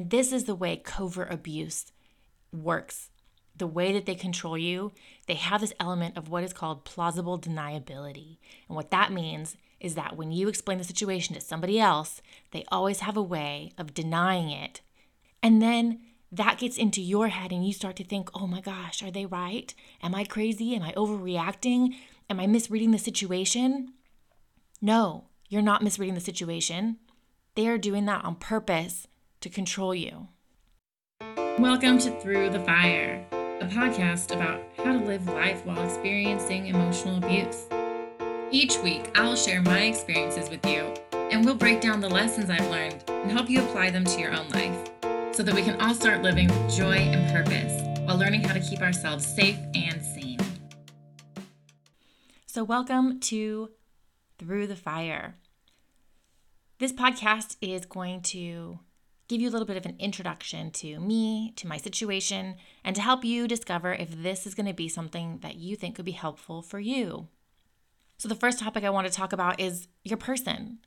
And this is the way covert abuse works. The way that they control you, they have this element of what is called plausible deniability. And what that means is that when you explain the situation to somebody else, they always have a way of denying it. And then that gets into your head, and you start to think, oh my gosh, are they right? Am I crazy? Am I overreacting? Am I misreading the situation? No, you're not misreading the situation. They are doing that on purpose to control you. Welcome to Through the Fire, a podcast about how to live life while experiencing emotional abuse. Each week, I'll share my experiences with you, and we'll break down the lessons I've learned and help you apply them to your own life so that we can all start living with joy and purpose while learning how to keep ourselves safe and sane. So, welcome to Through the Fire. This podcast is going to give you a little bit of an introduction to me, to my situation, and to help you discover if this is going to be something that you think could be helpful for you. So, the first topic I want to talk about is your person.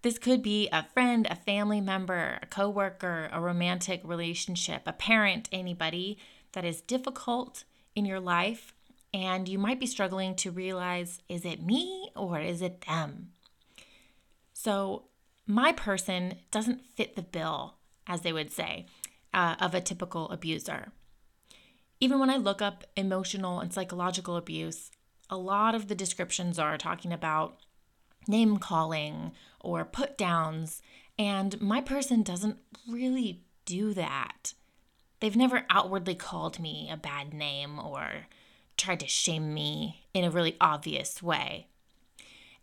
This could be a friend, a family member, a coworker, a romantic relationship, a parent, anybody that is difficult in your life and you might be struggling to realize is it me or is it them? So, my person doesn't fit the bill as they would say, uh, of a typical abuser. Even when I look up emotional and psychological abuse, a lot of the descriptions are talking about name calling or put downs, and my person doesn't really do that. They've never outwardly called me a bad name or tried to shame me in a really obvious way.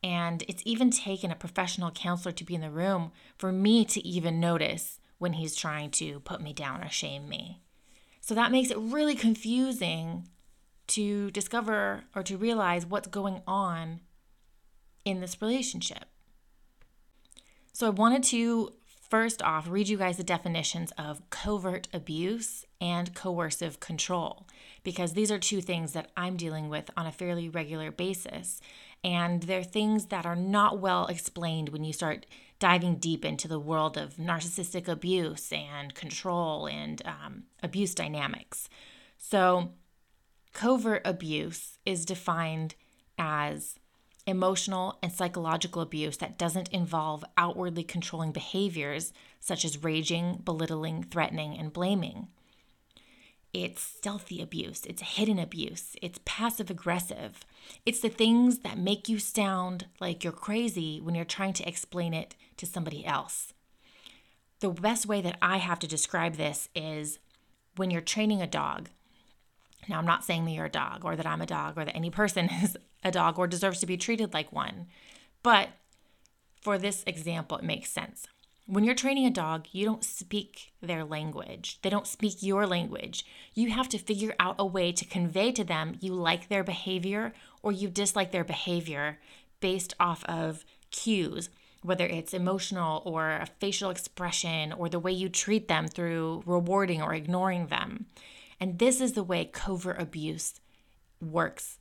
And it's even taken a professional counselor to be in the room for me to even notice when he's trying to put me down or shame me. So that makes it really confusing to discover or to realize what's going on in this relationship. So I wanted to first off read you guys the definitions of covert abuse and coercive control because these are two things that I'm dealing with on a fairly regular basis. And they're things that are not well explained when you start diving deep into the world of narcissistic abuse and control and um, abuse dynamics. So, covert abuse is defined as emotional and psychological abuse that doesn't involve outwardly controlling behaviors such as raging, belittling, threatening, and blaming. It's stealthy abuse, it's hidden abuse, it's passive aggressive. It's the things that make you sound like you're crazy when you're trying to explain it to somebody else. The best way that I have to describe this is when you're training a dog. Now, I'm not saying that you're a dog or that I'm a dog or that any person is a dog or deserves to be treated like one, but for this example, it makes sense. When you're training a dog, you don't speak their language. They don't speak your language. You have to figure out a way to convey to them you like their behavior or you dislike their behavior based off of cues, whether it's emotional or a facial expression or the way you treat them through rewarding or ignoring them. And this is the way covert abuse works.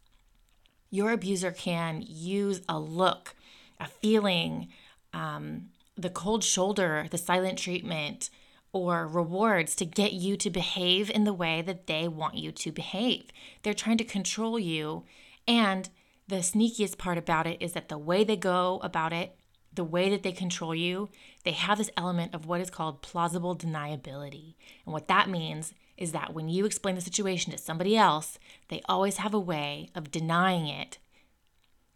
Your abuser can use a look, a feeling, um, the cold shoulder, the silent treatment, or rewards to get you to behave in the way that they want you to behave. They're trying to control you. And the sneakiest part about it is that the way they go about it, the way that they control you, they have this element of what is called plausible deniability. And what that means is that when you explain the situation to somebody else, they always have a way of denying it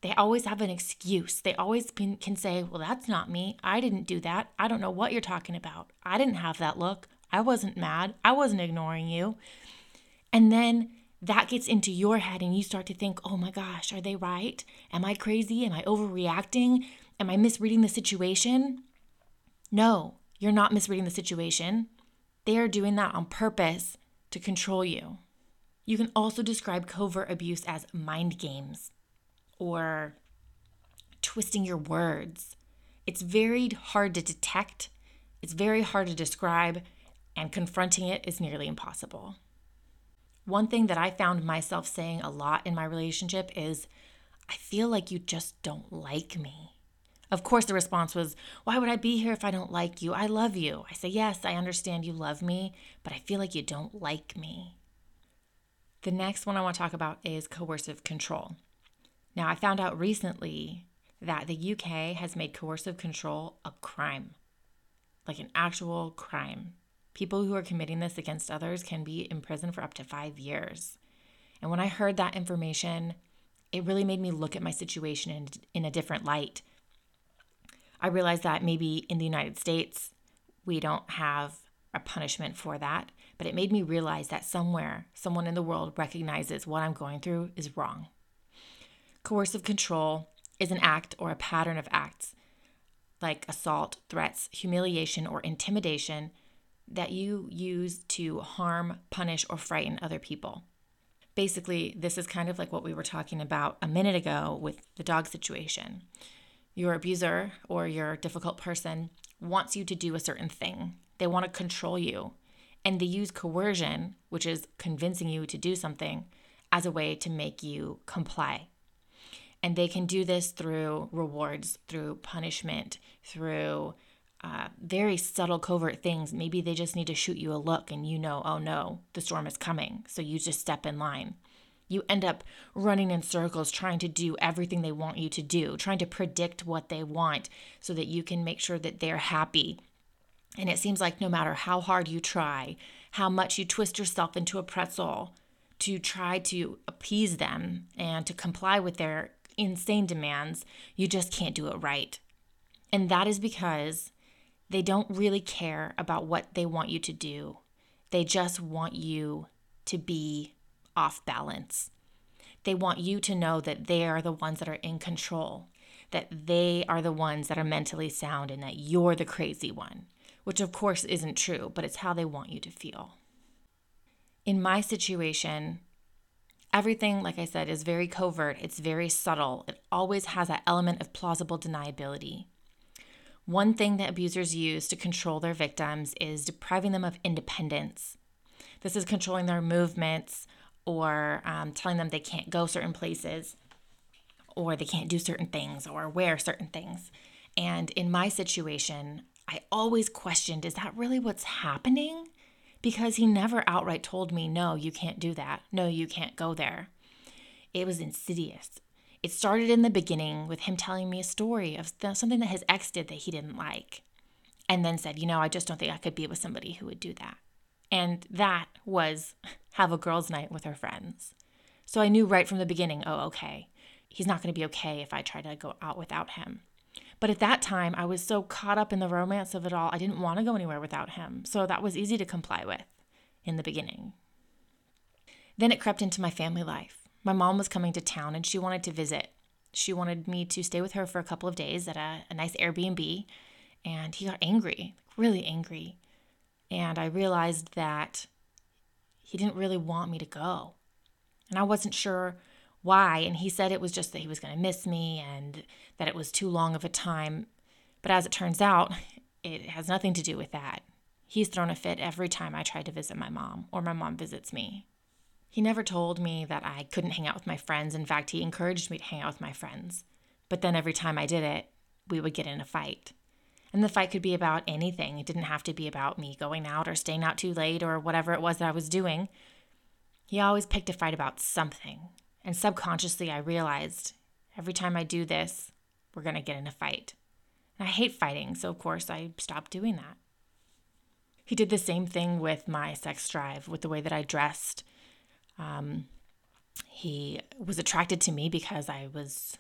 they always have an excuse. They always can, can say, Well, that's not me. I didn't do that. I don't know what you're talking about. I didn't have that look. I wasn't mad. I wasn't ignoring you. And then that gets into your head, and you start to think, Oh my gosh, are they right? Am I crazy? Am I overreacting? Am I misreading the situation? No, you're not misreading the situation. They are doing that on purpose to control you. You can also describe covert abuse as mind games or twisting your words. It's very hard to detect, it's very hard to describe, and confronting it is nearly impossible. One thing that I found myself saying a lot in my relationship is, I feel like you just don't like me. Of course, the response was, Why would I be here if I don't like you? I love you. I say, Yes, I understand you love me, but I feel like you don't like me. The next one I want to talk about is coercive control. Now, I found out recently that the UK has made coercive control a crime, like an actual crime. People who are committing this against others can be in prison for up to five years. And when I heard that information, it really made me look at my situation in, in a different light. I realized that maybe in the United States, we don't have a punishment for that, but it made me realize that somewhere, someone in the world recognizes what I'm going through is wrong. Coercive control is an act or a pattern of acts like assault, threats, humiliation, or intimidation that you use to harm, punish, or frighten other people. Basically, this is kind of like what we were talking about a minute ago with the dog situation. Your abuser or your difficult person wants you to do a certain thing, they want to control you. And they use coercion, which is convincing you to do something, as a way to make you comply. And they can do this through rewards, through punishment, through uh, very subtle, covert things. Maybe they just need to shoot you a look and you know, oh no, the storm is coming. So you just step in line. You end up running in circles trying to do everything they want you to do, trying to predict what they want so that you can make sure that they're happy. And it seems like no matter how hard you try, how much you twist yourself into a pretzel to try to appease them and to comply with their insane demands, you just can't do it right. And that is because they don't really care about what they want you to do. They just want you to be off balance. They want you to know that they are the ones that are in control, that they are the ones that are mentally sound, and that you're the crazy one, which of course isn't true, but it's how they want you to feel. In my situation, Everything, like I said, is very covert, it's very subtle. It always has that element of plausible deniability. One thing that abusers use to control their victims is depriving them of independence. This is controlling their movements or um, telling them they can't go certain places or they can't do certain things or wear certain things. And in my situation, I always questioned is that really what's happening? Because he never outright told me, no, you can't do that. No, you can't go there. It was insidious. It started in the beginning with him telling me a story of something that his ex did that he didn't like, and then said, you know, I just don't think I could be with somebody who would do that. And that was have a girls' night with her friends. So I knew right from the beginning, oh, okay, he's not going to be okay if I try to go out without him. But at that time, I was so caught up in the romance of it all, I didn't want to go anywhere without him. So that was easy to comply with in the beginning. Then it crept into my family life. My mom was coming to town and she wanted to visit. She wanted me to stay with her for a couple of days at a, a nice Airbnb. And he got angry, really angry. And I realized that he didn't really want me to go. And I wasn't sure why. And he said it was just that he was going to miss me and that it was too long of a time. But as it turns out, it has nothing to do with that. He's thrown a fit every time I try to visit my mom or my mom visits me. He never told me that I couldn't hang out with my friends. In fact, he encouraged me to hang out with my friends. But then every time I did it, we would get in a fight. And the fight could be about anything. It didn't have to be about me going out or staying out too late or whatever it was that I was doing. He always picked a fight about something. And subconsciously, I realized every time I do this, we're going to get in a fight. And I hate fighting, so of course, I stopped doing that. He did the same thing with my sex drive, with the way that I dressed. Um, he was attracted to me because I was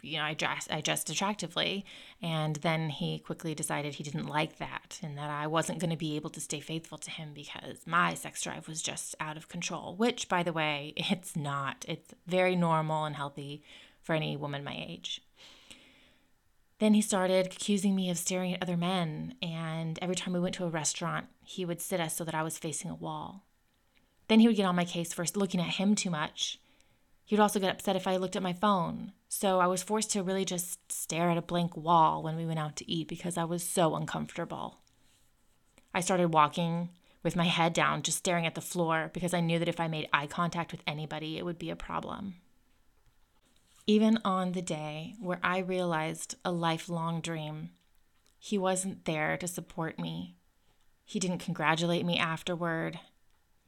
you know, I dressed, I dressed attractively. And then he quickly decided he didn't like that and that I wasn't going to be able to stay faithful to him because my sex drive was just out of control, which, by the way, it's not. It's very normal and healthy for any woman my age. Then he started accusing me of staring at other men, and every time we went to a restaurant, he would sit us so that I was facing a wall. Then he would get on my case for looking at him too much he would also get upset if I looked at my phone. So I was forced to really just stare at a blank wall when we went out to eat because I was so uncomfortable. I started walking with my head down, just staring at the floor because I knew that if I made eye contact with anybody, it would be a problem. Even on the day where I realized a lifelong dream, he wasn't there to support me. He didn't congratulate me afterward.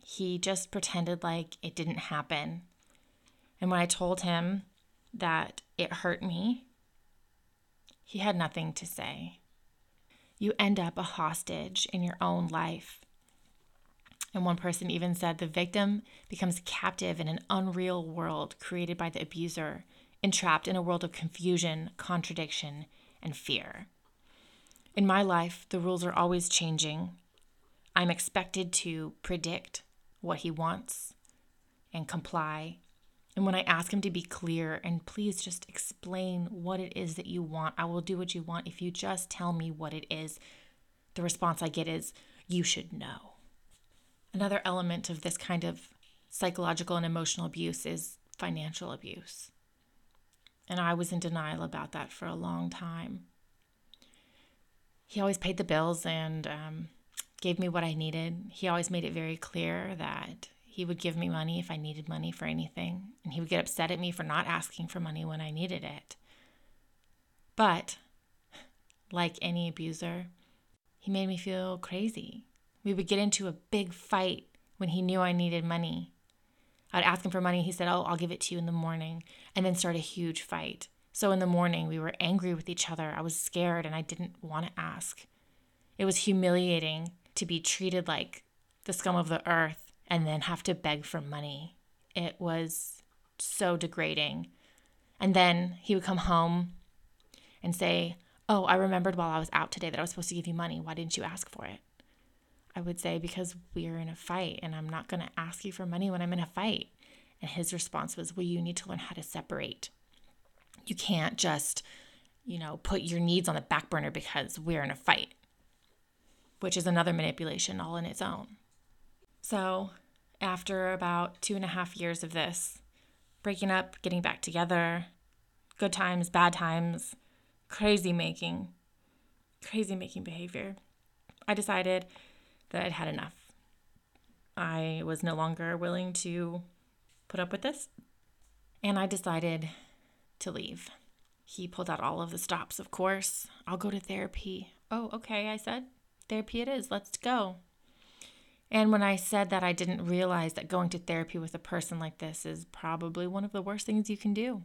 He just pretended like it didn't happen. And when I told him that it hurt me, he had nothing to say. You end up a hostage in your own life. And one person even said the victim becomes captive in an unreal world created by the abuser, entrapped in a world of confusion, contradiction, and fear. In my life, the rules are always changing. I'm expected to predict what he wants and comply. And when I ask him to be clear and please just explain what it is that you want, I will do what you want if you just tell me what it is. The response I get is, you should know. Another element of this kind of psychological and emotional abuse is financial abuse. And I was in denial about that for a long time he always paid the bills and um, gave me what I needed. He always made it very clear that he would give me money if I needed money for anything, and he would get upset at me for not asking for money when I needed it. But, like any abuser, he made me feel crazy. We would get into a big fight when he knew I needed money. I'd ask him for money. He said, Oh, I'll give it to you in the morning, and then start a huge fight. So in the morning, we were angry with each other. I was scared and I didn't want to ask. It was humiliating to be treated like the scum of the earth and then have to beg for money. It was so degrading. And then he would come home and say, Oh, I remembered while I was out today that I was supposed to give you money. Why didn't you ask for it? I would say, Because we're in a fight and I'm not going to ask you for money when I'm in a fight. And his response was, Well, you need to learn how to separate. You can't just, you know, put your needs on the back burner because we're in a fight, which is another manipulation all in its own. So, after about two and a half years of this, breaking up, getting back together, good times, bad times, crazy making, crazy making behavior, I decided that I'd had enough. I was no longer willing to put up with this. And I decided to leave. He pulled out all of the stops, of course. I'll go to therapy. Oh, okay, I said. Therapy it is. Let's go. And when I said that, I didn't realize that going to therapy with a person like this is probably one of the worst things you can do.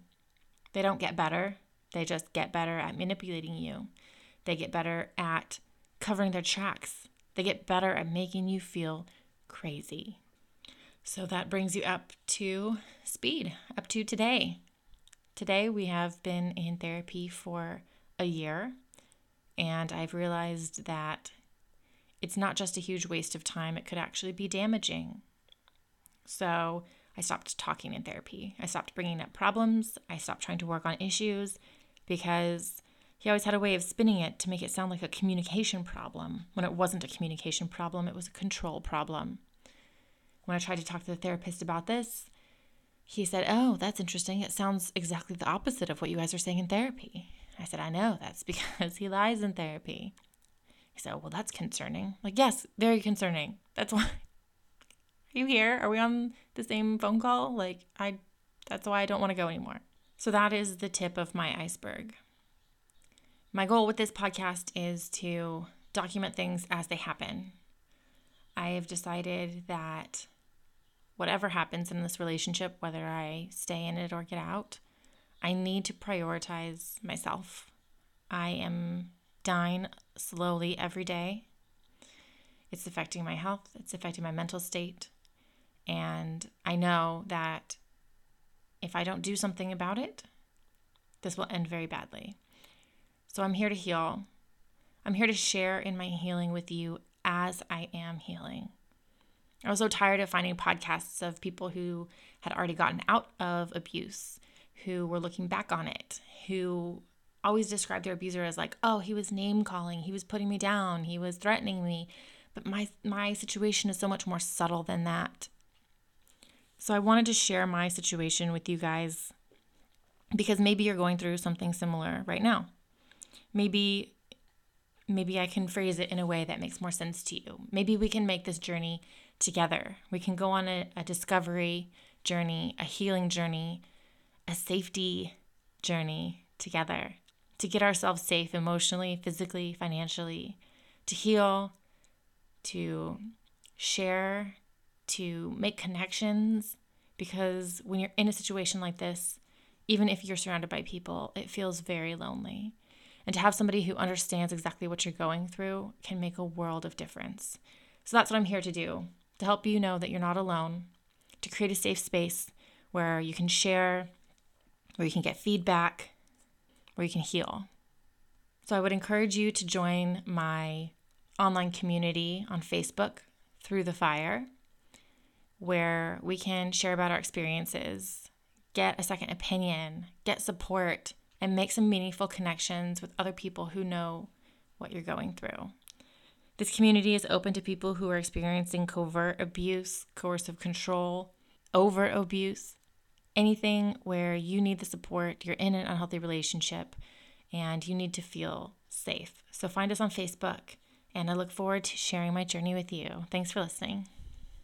They don't get better, they just get better at manipulating you. They get better at covering their tracks. They get better at making you feel crazy. So that brings you up to speed, up to today. Today, we have been in therapy for a year, and I've realized that it's not just a huge waste of time, it could actually be damaging. So, I stopped talking in therapy. I stopped bringing up problems. I stopped trying to work on issues because he always had a way of spinning it to make it sound like a communication problem when it wasn't a communication problem, it was a control problem. When I tried to talk to the therapist about this, he said, Oh, that's interesting. It sounds exactly the opposite of what you guys are saying in therapy. I said, I know. That's because he lies in therapy. He said, Well, that's concerning. like, yes, very concerning. That's why. Are you here? Are we on the same phone call? Like, I, that's why I don't want to go anymore. So that is the tip of my iceberg. My goal with this podcast is to document things as they happen. I have decided that whatever happens in this relationship, whether I stay in it or get out, I need to prioritize myself. I am dying slowly every day. It's affecting my health, it's affecting my mental state. And I know that if I don't do something about it, this will end very badly. So I'm here to heal. I'm here to share in my healing with you as I am healing. I was so tired of finding podcasts of people who had already gotten out of abuse, who were looking back on it, who always described their abuser as like, "Oh, he was name calling, he was putting me down, he was threatening me." But my my situation is so much more subtle than that. So I wanted to share my situation with you guys because maybe you're going through something similar right now. Maybe maybe I can phrase it in a way that makes more sense to you. Maybe we can make this journey together. We can go on a, a discovery journey, a healing journey, a safety journey together to get ourselves safe emotionally, physically, financially, to heal, to share, to make connections. Because when you're in a situation like this, even if you're surrounded by people, it feels very lonely. And to have somebody who understands exactly what you're going through can make a world of difference. So that's what I'm here to do to help you know that you're not alone, to create a safe space where you can share, where you can get feedback, where you can heal. So I would encourage you to join my online community on Facebook through the fire, where we can share about our experiences, get a second opinion, get support, and make some meaningful connections with other people who know what you're going through. This community is open to people who are experiencing covert abuse, coercive control, overt abuse, anything where you need the support, you're in an unhealthy relationship, and you need to feel safe. So find us on Facebook, and I look forward to sharing my journey with you. Thanks for listening.